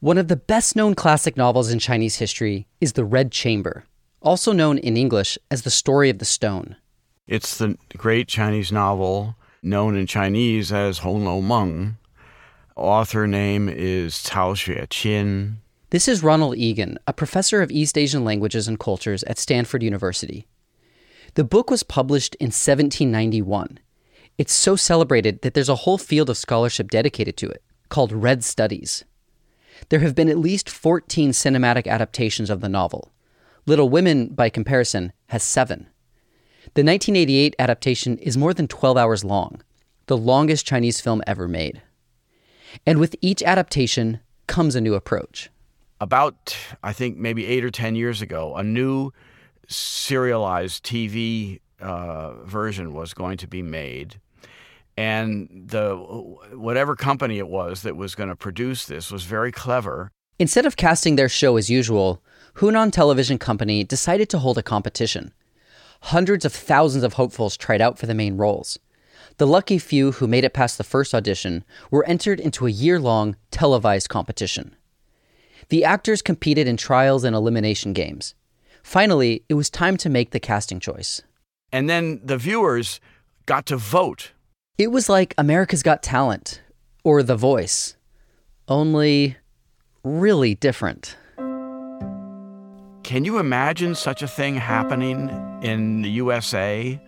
One of the best known classic novels in Chinese history is The Red Chamber, also known in English as The Story of the Stone. It's the great Chinese novel known in Chinese as Hong Lou Meng. Author name is Cao Xueqin. This is Ronald Egan, a professor of East Asian languages and cultures at Stanford University. The book was published in 1791. It's so celebrated that there's a whole field of scholarship dedicated to it, called Red Studies. There have been at least 14 cinematic adaptations of the novel. Little Women, by comparison, has seven. The 1988 adaptation is more than 12 hours long, the longest Chinese film ever made. And with each adaptation comes a new approach. About, I think, maybe eight or 10 years ago, a new serialized TV uh, version was going to be made. And the whatever company it was that was going to produce this was very clever. Instead of casting their show as usual, Hunan Television Company decided to hold a competition. Hundreds of thousands of hopefuls tried out for the main roles. The lucky few who made it past the first audition were entered into a year long televised competition. The actors competed in trials and elimination games. Finally, it was time to make the casting choice. And then the viewers got to vote. It was like America's Got Talent or The Voice, only really different. Can you imagine such a thing happening in the USA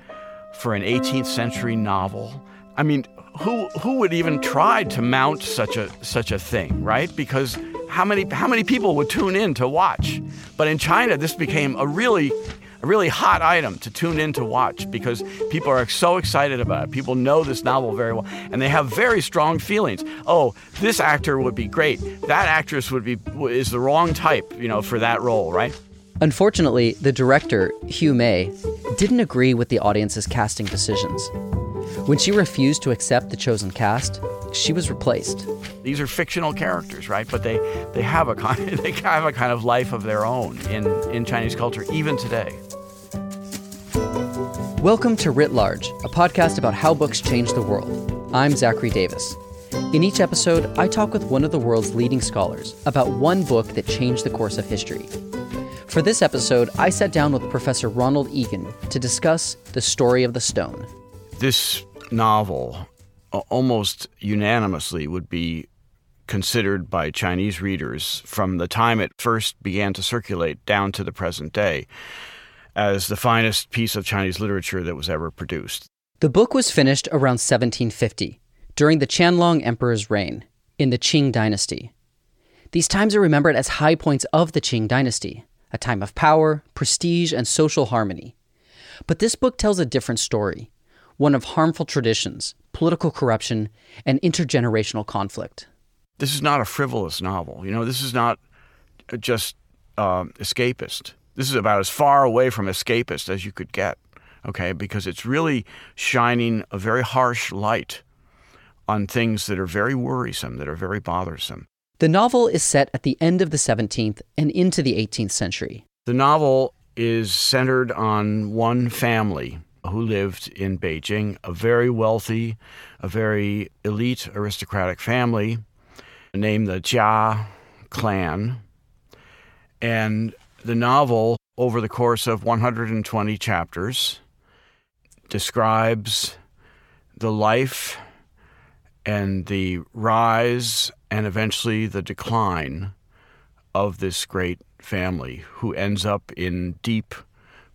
for an 18th century novel? I mean, who who would even try to mount such a such a thing, right? Because how many how many people would tune in to watch? But in China, this became a really a really hot item to tune in to watch because people are so excited about it. People know this novel very well and they have very strong feelings. Oh, this actor would be great. That actress would be is the wrong type, you know, for that role, right? Unfortunately, the director, Hu Mei, didn't agree with the audience's casting decisions. When she refused to accept the chosen cast, she was replaced. These are fictional characters, right? But they, they have a kind they have a kind of life of their own in, in Chinese culture, even today. Welcome to Writ Large, a podcast about how books change the world. I'm Zachary Davis. In each episode, I talk with one of the world's leading scholars about one book that changed the course of history. For this episode, I sat down with Professor Ronald Egan to discuss The Story of the Stone. This novel uh, almost unanimously would be considered by Chinese readers from the time it first began to circulate down to the present day as the finest piece of Chinese literature that was ever produced. The book was finished around 1750, during the Qianlong Emperor's reign, in the Qing dynasty. These times are remembered as high points of the Qing dynasty, a time of power, prestige, and social harmony. But this book tells a different story one of harmful traditions, political corruption, and intergenerational conflict. This is not a frivolous novel. You know, this is not just uh, escapist. This is about as far away from escapist as you could get, okay? Because it's really shining a very harsh light on things that are very worrisome, that are very bothersome. The novel is set at the end of the 17th and into the 18th century. The novel is centered on one family who lived in Beijing, a very wealthy, a very elite aristocratic family named the Jia clan. And the novel, over the course of 120 chapters, describes the life and the rise and eventually the decline of this great family who ends up in deep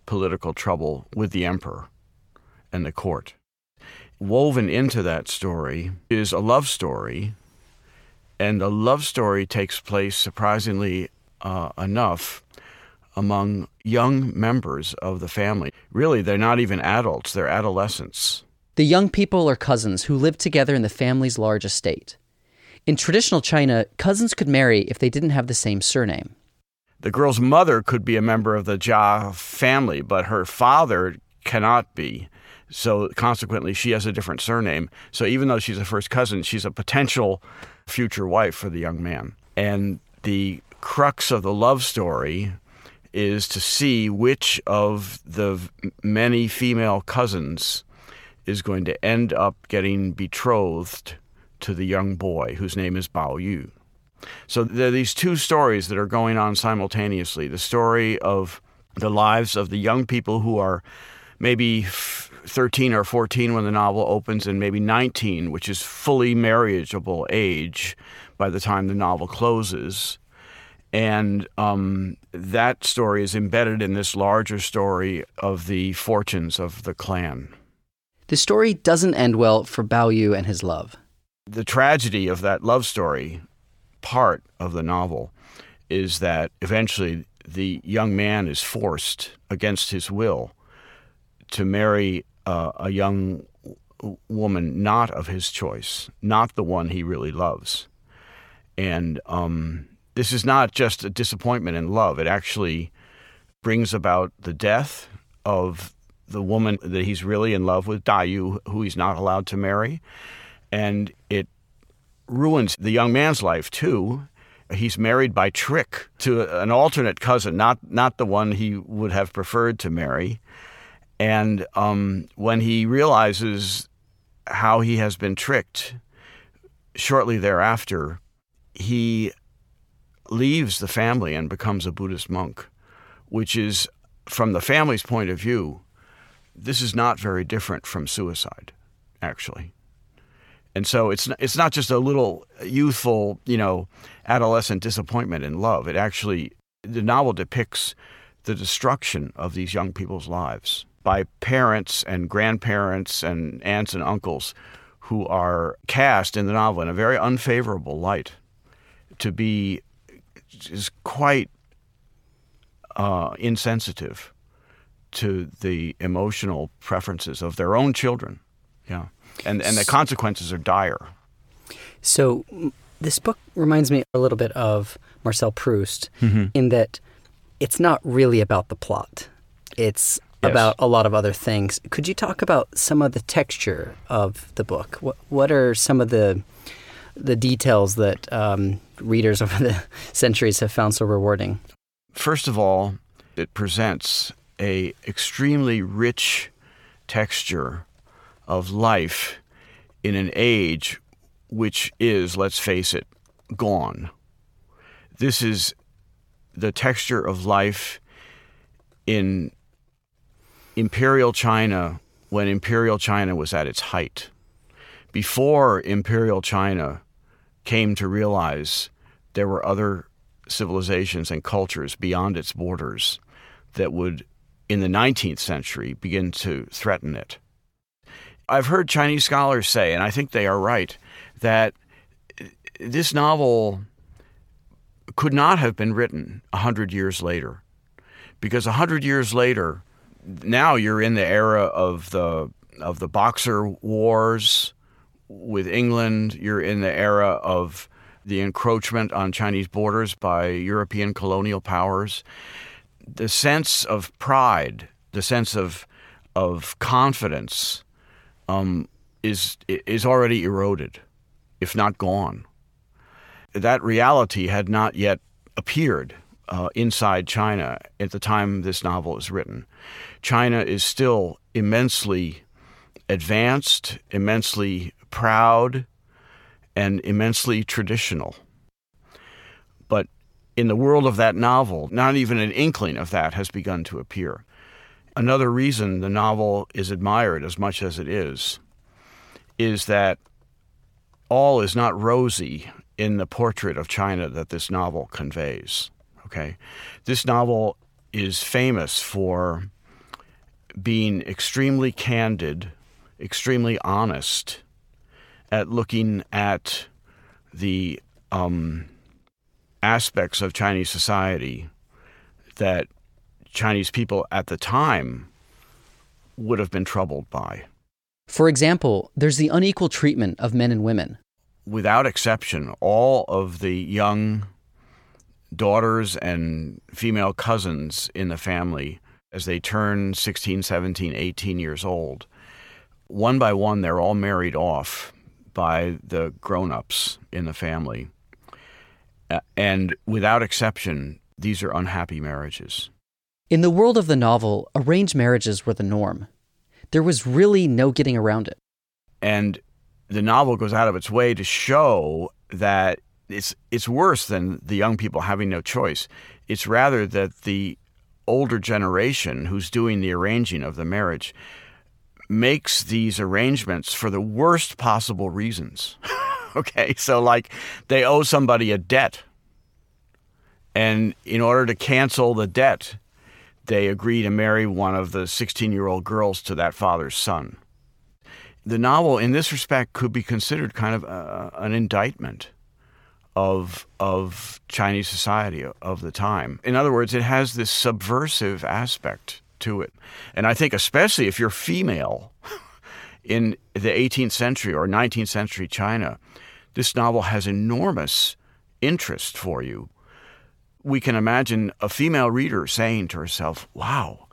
political trouble with the emperor and the court. Woven into that story is a love story, and the love story takes place, surprisingly uh, enough, among young members of the family. Really, they're not even adults, they're adolescents. The young people are cousins who live together in the family's large estate. In traditional China, cousins could marry if they didn't have the same surname. the girl's mother could be a member of the Jia family, but her father cannot be. So consequently, she has a different surname. So even though she's a first cousin, she's a potential future wife for the young man. And the crux of the love story is to see which of the many female cousins is going to end up getting betrothed to the young boy whose name is Bao Yu. So there are these two stories that are going on simultaneously the story of the lives of the young people who are maybe 13 or 14 when the novel opens, and maybe 19, which is fully marriageable age by the time the novel closes. And um, that story is embedded in this larger story of the fortunes of the clan. The story doesn't end well for Bao Yu and his love. The tragedy of that love story part of the novel is that eventually the young man is forced against his will to marry uh, a young woman not of his choice, not the one he really loves. And um, this is not just a disappointment in love, it actually brings about the death of the woman that he's really in love with, Daiyu, who he's not allowed to marry. And it ruins the young man's life too. He's married by trick to an alternate cousin, not not the one he would have preferred to marry. And um, when he realizes how he has been tricked, shortly thereafter, he leaves the family and becomes a Buddhist monk, which is, from the family's point of view, this is not very different from suicide, actually. And so it's it's not just a little youthful, you know, adolescent disappointment in love. It actually the novel depicts the destruction of these young people's lives by parents and grandparents and aunts and uncles who are cast in the novel in a very unfavorable light to be is quite uh, insensitive to the emotional preferences of their own children. Yeah and and the consequences are dire. So this book reminds me a little bit of Marcel Proust mm-hmm. in that it's not really about the plot. It's yes. about a lot of other things. Could you talk about some of the texture of the book? What what are some of the the details that um, readers over the centuries have found so rewarding? First of all, it presents a extremely rich texture of life in an age which is, let's face it, gone. This is the texture of life in Imperial China when Imperial China was at its height. Before Imperial China came to realize there were other civilizations and cultures beyond its borders that would, in the 19th century, begin to threaten it. I've heard Chinese scholars say, and I think they are right, that this novel could not have been written a hundred years later, because a hundred years later, now you're in the era of the of the Boxer Wars with England. You're in the era of the encroachment on Chinese borders by European colonial powers. The sense of pride, the sense of of confidence um, is is already eroded, if not gone. That reality had not yet appeared uh, inside China at the time this novel is written. China is still immensely advanced, immensely proud, and immensely traditional. But in the world of that novel, not even an inkling of that has begun to appear. Another reason the novel is admired as much as it is is that all is not rosy in the portrait of China that this novel conveys. Okay, this novel is famous for being extremely candid, extremely honest at looking at the um, aspects of Chinese society that Chinese people at the time would have been troubled by. For example, there's the unequal treatment of men and women. Without exception, all of the young daughters and female cousins in the family as they turn 16, 17, 18 years old. One by one, they're all married off by the grown ups in the family. And without exception, these are unhappy marriages. In the world of the novel, arranged marriages were the norm. There was really no getting around it. And the novel goes out of its way to show that it's it's worse than the young people having no choice. It's rather that the older generation who's doing the arranging of the marriage makes these arrangements for the worst possible reasons. okay, so like they owe somebody a debt. And in order to cancel the debt, they agree to marry one of the 16 year old girls to that father's son. The novel, in this respect, could be considered kind of a, an indictment of of Chinese society of the time. In other words, it has this subversive aspect to it. And I think especially if you're female in the 18th century or 19th century China, this novel has enormous interest for you. We can imagine a female reader saying to herself, "Wow,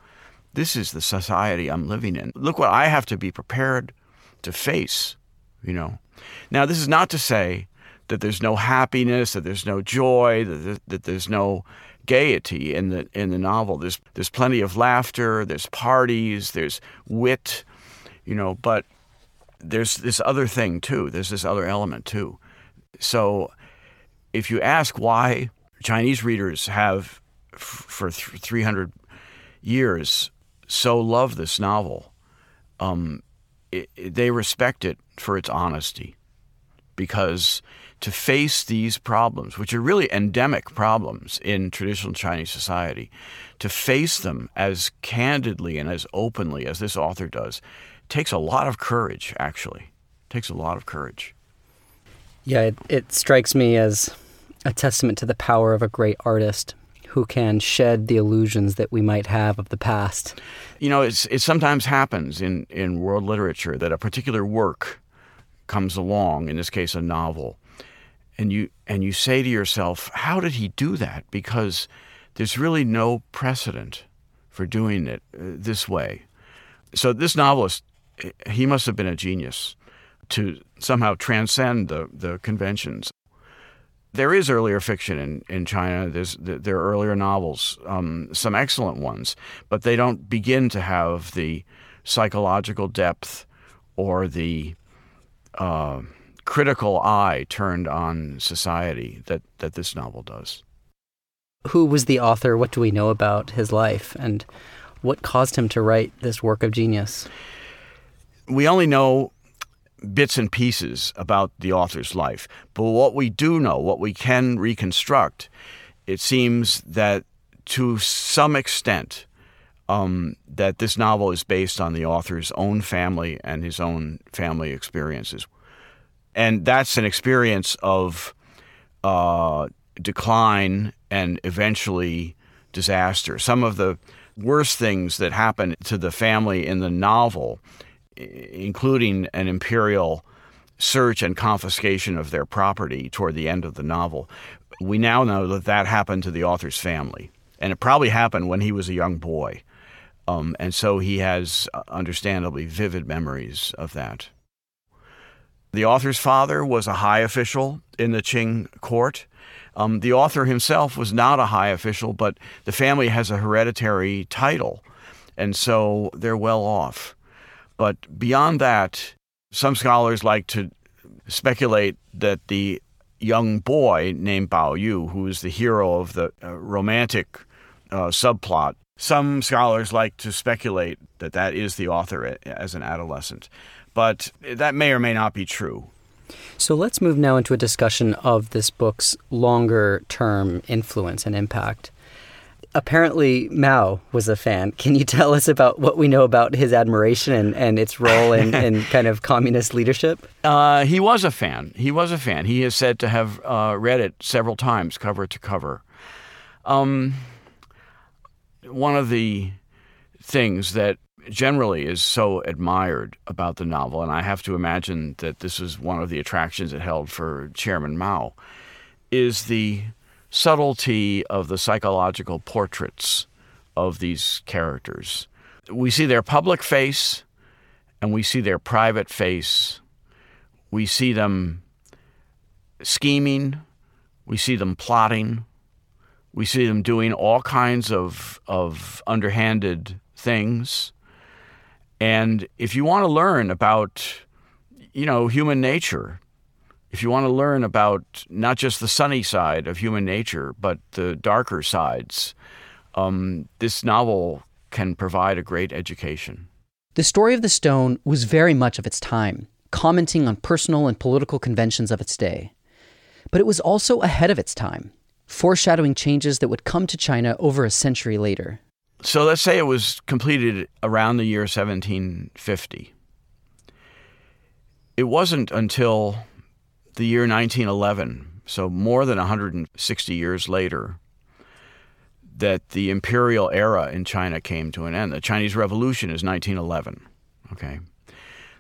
this is the society I'm living in. Look what I have to be prepared to face." You know. Now, this is not to say that there's no happiness, that there's no joy, that, that there's no gaiety in the in the novel. There's there's plenty of laughter, there's parties, there's wit, you know, but there's this other thing too. There's this other element too. So if you ask why Chinese readers have f- for th- 300 years so loved this novel, um, it, it, they respect it for its honesty because to face these problems, which are really endemic problems in traditional Chinese society, to face them as candidly and as openly as this author does, takes a lot of courage, actually. It takes a lot of courage. Yeah, it, it strikes me as a testament to the power of a great artist who can shed the illusions that we might have of the past. You know, it's, it sometimes happens in, in world literature that a particular work comes along, in this case, a novel, and you and you say to yourself, how did he do that? Because there's really no precedent for doing it uh, this way. So this novelist, he must have been a genius to somehow transcend the, the conventions. There is earlier fiction in, in China. There's there are earlier novels, um, some excellent ones, but they don't begin to have the psychological depth or the uh, critical eye turned on society that, that this novel does. Who was the author? What do we know about his life? And what caused him to write this work of genius? We only know bits and pieces about the author's life. But what we do know, what we can reconstruct, it seems that to some extent, um, that this novel is based on the author's own family and his own family experiences and that's an experience of uh, decline and eventually disaster. Some of the worst things that happen to the family in the novel, including an imperial search and confiscation of their property toward the end of the novel, we now know that that happened to the author's family. And it probably happened when he was a young boy. Um, and so he has, uh, understandably, vivid memories of that. The author's father was a high official in the Qing court. Um, the author himself was not a high official, but the family has a hereditary title, and so they're well off. But beyond that, some scholars like to speculate that the young boy named Bao Yu, who is the hero of the uh, romantic uh, subplot, some scholars like to speculate that that is the author as an adolescent but that may or may not be true. So let's move now into a discussion of this book's longer term influence and impact. Apparently, Mao was a fan. Can you tell us about what we know about his admiration and, and its role in, in kind of communist leadership? Uh, he was a fan. He was a fan. He is said to have uh, read it several times, cover to cover. Um, one of the things that generally is so admired about the novel, and I have to imagine that this is one of the attractions it held for Chairman Mao, is the subtlety of the psychological portraits of these characters. We see their public face and we see their private face. We see them scheming, we see them plotting, we see them doing all kinds of, of underhanded things. And if you want to learn about, you know, human nature, if you want to learn about not just the sunny side of human nature, but the darker sides, um, this novel can provide a great education. The story of the stone was very much of its time, commenting on personal and political conventions of its day. But it was also ahead of its time, foreshadowing changes that would come to China over a century later. So let's say it was completed around the year 1750. It wasn't until the year 1911, so more than 160 years later, that the imperial era in China came to an end. The Chinese Revolution is 1911. Okay.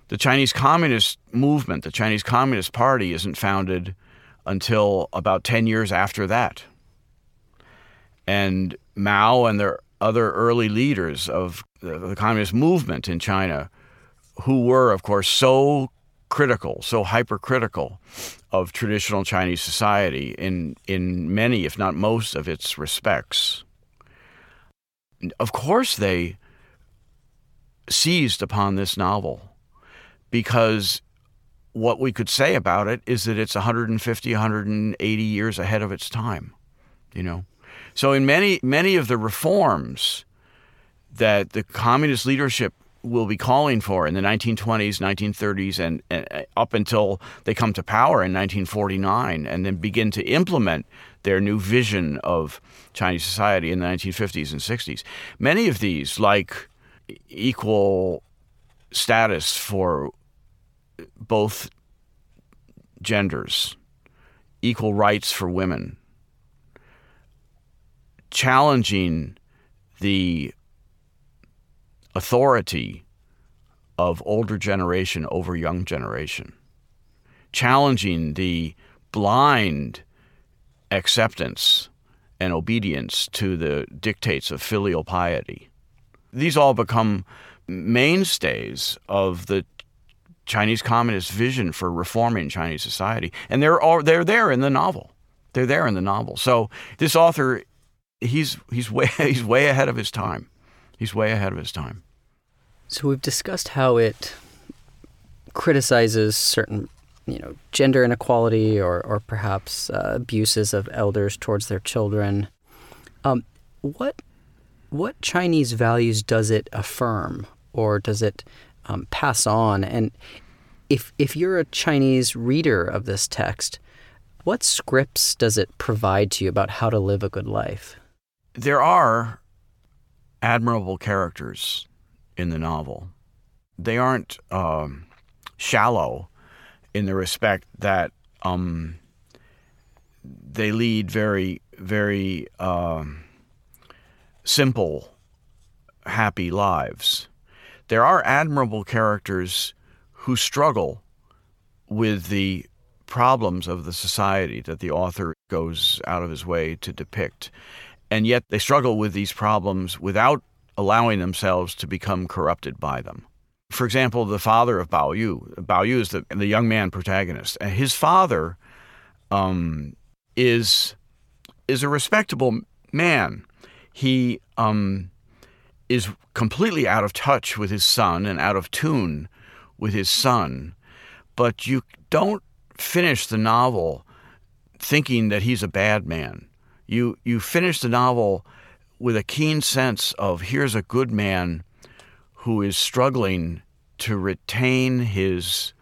The Chinese Communist movement, the Chinese Communist Party, isn't founded until about 10 years after that. And Mao and their other early leaders of the, communist movement in China, who were, of course, so critical, so hypercritical of traditional Chinese society in, in many, if not most, of its respects. Of course, they seized upon this novel because what we could say about it is that it's 150, 180 years ahead of its time, you know. So in many many of the reforms that the communist leadership will be calling for in the 1920s, 1930s, and, and, uh, up until they come to power in 1949 and then begin to implement their new vision of Chinese society in the 1950s and 60s. Many of these, like equal status for both genders, equal rights for women, challenging the authority of older generation over young generation, challenging the blind acceptance and obedience to the dictates of filial piety. These all become mainstays of the Chinese Communist vision for reforming Chinese society, and they're all, they're there in the novel. They're there in the novel. So this author, he's he's way he's way ahead of his time. He's way ahead of his time. So we've discussed how it criticizes certain, you know, gender inequality or or perhaps uh, abuses of elders towards their children. Um, what what Chinese values does it affirm, or does it um, pass on? And if if you're a Chinese reader of this text, what scripts does it provide to you about how to live a good life? There are admirable characters in the novel. They aren't um, shallow in the respect that um, they lead very, very um, simple, happy lives. There are admirable characters who struggle with the problems of the society that the author goes out of his way to depict. And yet they struggle with these problems without allowing themselves to become corrupted by them. For example, the father of Bao Yu. Bao Yu is the, the young man protagonist. And his father um, is is a respectable man. He um, is completely out of touch with his son and out of tune with his son. But you don't finish the novel thinking that he's a bad man. You you finish the novel with a keen sense of here's a good man who is struggling to retain his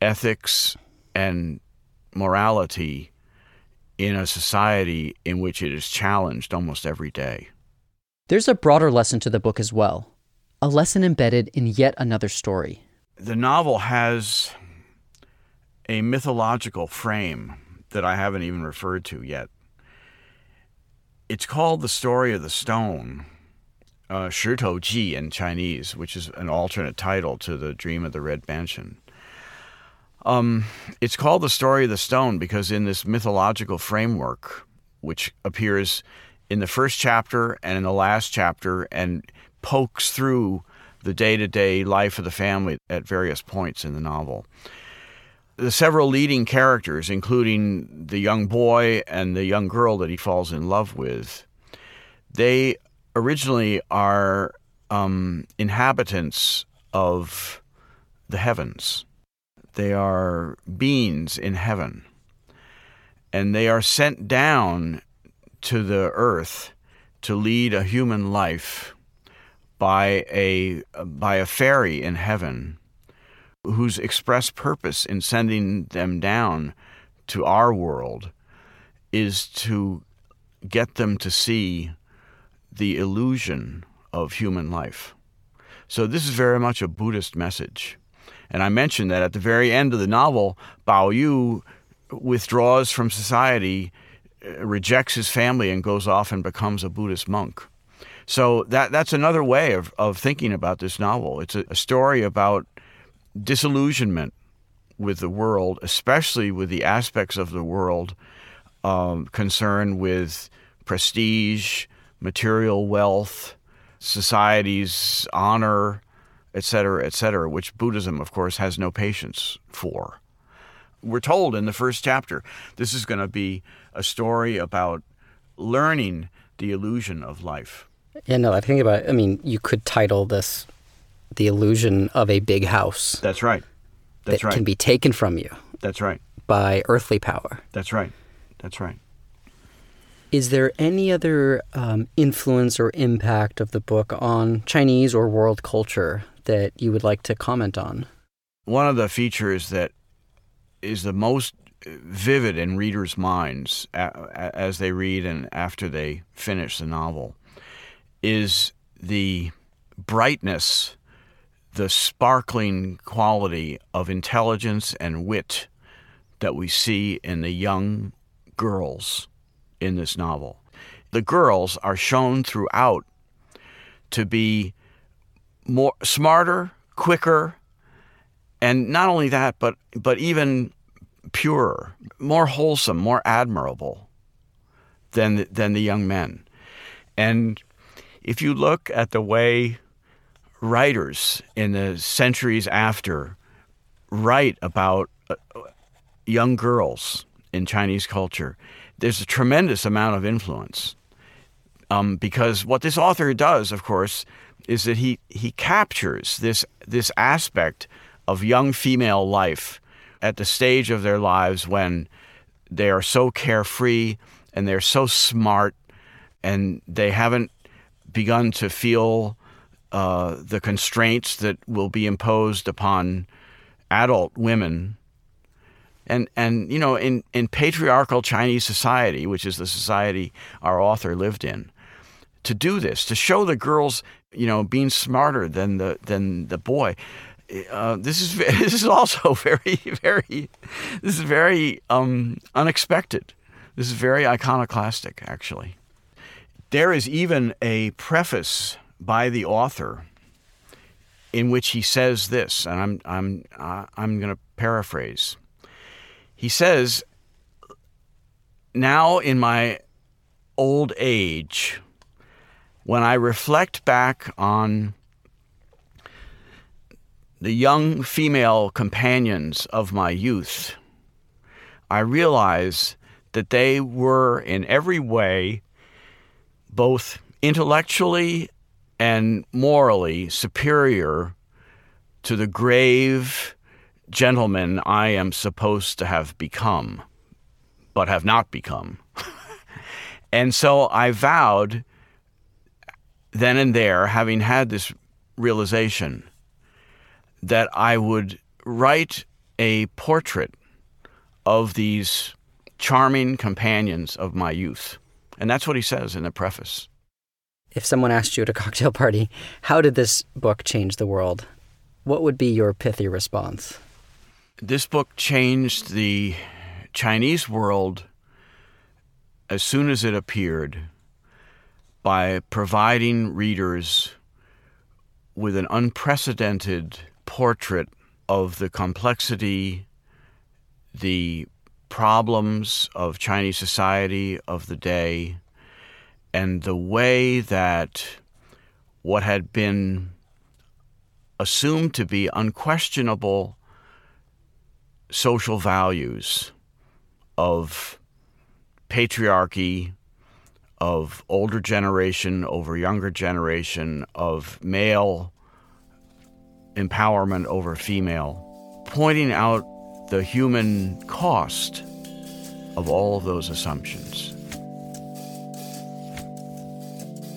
ethics and morality in a society in which it is challenged almost every day. There's a broader lesson to the book as well, a lesson embedded in yet another story. The novel has a mythological frame that I haven't even referred to yet. It's called The Story of the Stone, uh, Tou Ji in Chinese, which is an alternate title to The Dream of the Red Mansion. Um, it's called The Story of the Stone because in this mythological framework, which appears in the first chapter and in the last chapter and pokes through the day to day life of the family at various points in the novel. The several leading characters, including the young boy and the young girl that he falls in love with, they originally are um, inhabitants of the heavens. They are beings in heaven. And they are sent down to the earth to lead a human life by a, by a fairy in heaven whose express purpose in sending them down to our world is to get them to see the illusion of human life. So, this is very much a Buddhist message. And I mentioned that at the very end of the novel, Bao Yu withdraws from society, rejects his family, and goes off and becomes a Buddhist monk. So that that's another way of, of thinking about this novel. It's a, a story about disillusionment with the world, especially with the aspects of the world um, concerned with prestige, material wealth, society's honor, etc., etc., which Buddhism, of course, has no patience for. We're told in the first chapter this is going to be a story about learning the illusion of life. Yeah, no, I think about. I mean, you could title this "The Illusion of a Big House." That's right. That's that right. Can be taken from you. That's right. By earthly power. That's right. That's right. Is there any other um, influence or impact of the book on Chinese or world culture that you would like to comment on? One of the features that is the most vivid in readers' minds as they read and after they finish the novel is the brightness, the sparkling quality of intelligence and wit that we see in the young girls in this novel. The girls are shown throughout to be more smarter, quicker, and not only that, but but even purer, more wholesome, more admirable than than the young men. And if you look at the way writers in the centuries after write about uh, young girls in Chinese culture, there's a tremendous amount of influence. Um, because what this author does, of course, is that he, he captures this, this aspect of young female life at the stage of their lives when they are so carefree and they're so smart and they haven't begun to feel uh, the constraints that will be imposed upon adult women and and you know in in patriarchal Chinese society, which is the society our author lived in, to do this, to show the girls, you know, being smarter than the than the boy. Uh, this is this is also very very this is very um, unexpected. This is very iconoclastic, actually. There is even a preface by the author in which he says this, and I'm I'm uh, I'm going to paraphrase. He says, Now in my old age, when I reflect back on the young female companions of my youth, I realize that they were in every way both intellectually and morally superior to the grave gentleman I am supposed to have become, but have not become. and so I vowed then and there, having had this realization, that I would write a portrait of these charming companions of my youth. And that's what he says in the preface. If someone asked you at a cocktail party, how did this book change the world? What would be your pithy response? This book changed the Chinese world as soon as it appeared by providing readers with an unprecedented portrait of the complexity, the problems of Chinese society of the day and the way that what had been assumed to be unquestionable social values of patriarchy, of older generation over younger generation, of male empowerment over female, pointing out the human cost of all of those assumptions.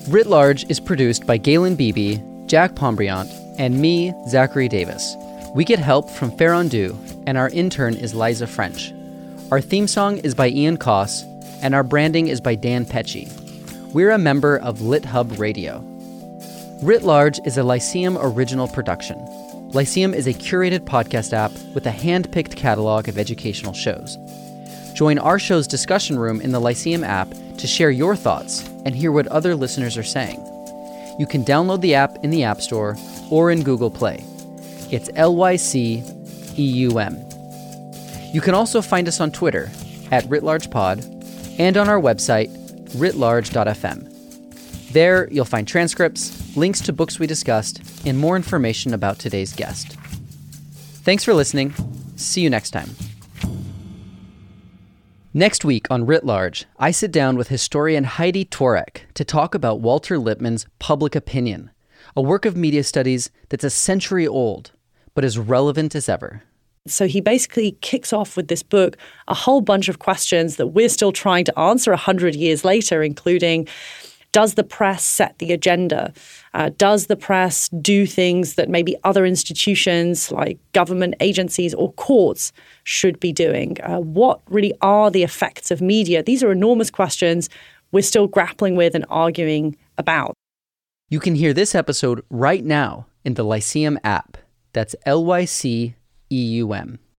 Writ Large is produced by Galen Beebe, Jack Pombriant, and me, Zachary Davis. We get help from Ferrandu, and our intern is Liza French. Our theme song is by Ian Coss, and our branding is by Dan Pecci. We're a member of LitHub Radio. Writ Large is a Lyceum original production. Lyceum is a curated podcast app with a hand picked catalog of educational shows. Join our show's discussion room in the Lyceum app to share your thoughts and hear what other listeners are saying. You can download the app in the App Store or in Google Play. It's L Y C E U M. You can also find us on Twitter at WritLargePod and on our website, writlarge.fm. There, you'll find transcripts, links to books we discussed, and more information about today's guest. Thanks for listening. See you next time. Next week on Writ Large, I sit down with historian Heidi Tworek to talk about Walter Lippmann's Public Opinion, a work of media studies that's a century old, but as relevant as ever. So he basically kicks off with this book a whole bunch of questions that we're still trying to answer 100 years later, including does the press set the agenda? Uh, does the press do things that maybe other institutions like government agencies or courts should be doing? Uh, what really are the effects of media? These are enormous questions we're still grappling with and arguing about. You can hear this episode right now in the Lyceum app. That's L Y C E U M.